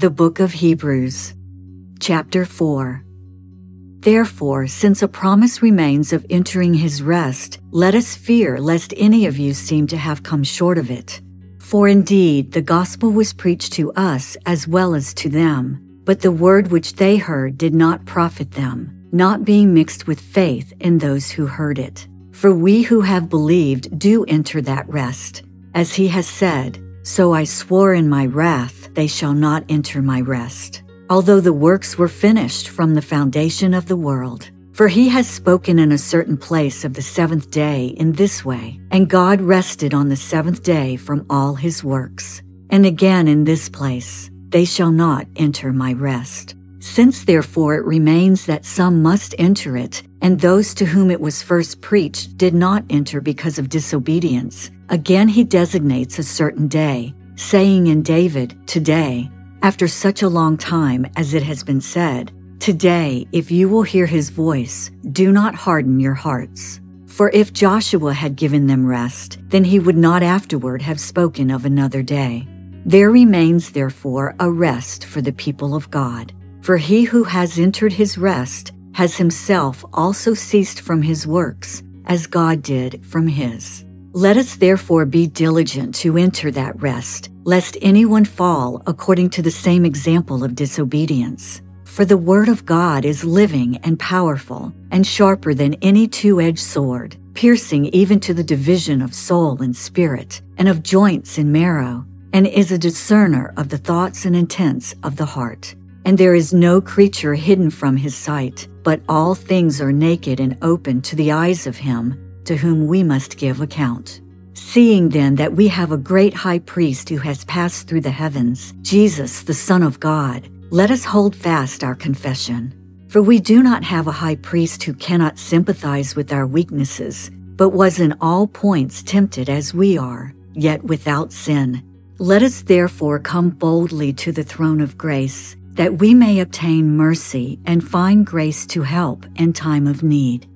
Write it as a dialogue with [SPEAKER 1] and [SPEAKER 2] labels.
[SPEAKER 1] The Book of Hebrews, Chapter 4. Therefore, since a promise remains of entering his rest, let us fear lest any of you seem to have come short of it. For indeed, the gospel was preached to us as well as to them, but the word which they heard did not profit them, not being mixed with faith in those who heard it. For we who have believed do enter that rest. As he has said, So I swore in my wrath, they shall not enter my rest. Although the works were finished from the foundation of the world. For he has spoken in a certain place of the seventh day in this way, and God rested on the seventh day from all his works. And again in this place, they shall not enter my rest. Since therefore it remains that some must enter it, and those to whom it was first preached did not enter because of disobedience, again he designates a certain day, saying in David, Today, after such a long time as it has been said, Today, if you will hear his voice, do not harden your hearts. For if Joshua had given them rest, then he would not afterward have spoken of another day. There remains therefore a rest for the people of God. For he who has entered his rest has himself also ceased from his works, as God did from his. Let us therefore be diligent to enter that rest, lest anyone fall according to the same example of disobedience. For the word of God is living and powerful, and sharper than any two edged sword, piercing even to the division of soul and spirit, and of joints and marrow, and is a discerner of the thoughts and intents of the heart. And there is no creature hidden from his sight, but all things are naked and open to the eyes of him to whom we must give account. Seeing then that we have a great high priest who has passed through the heavens, Jesus, the Son of God, let us hold fast our confession. For we do not have a high priest who cannot sympathize with our weaknesses, but was in all points tempted as we are, yet without sin. Let us therefore come boldly to the throne of grace that we may obtain mercy and find grace to help in time of need.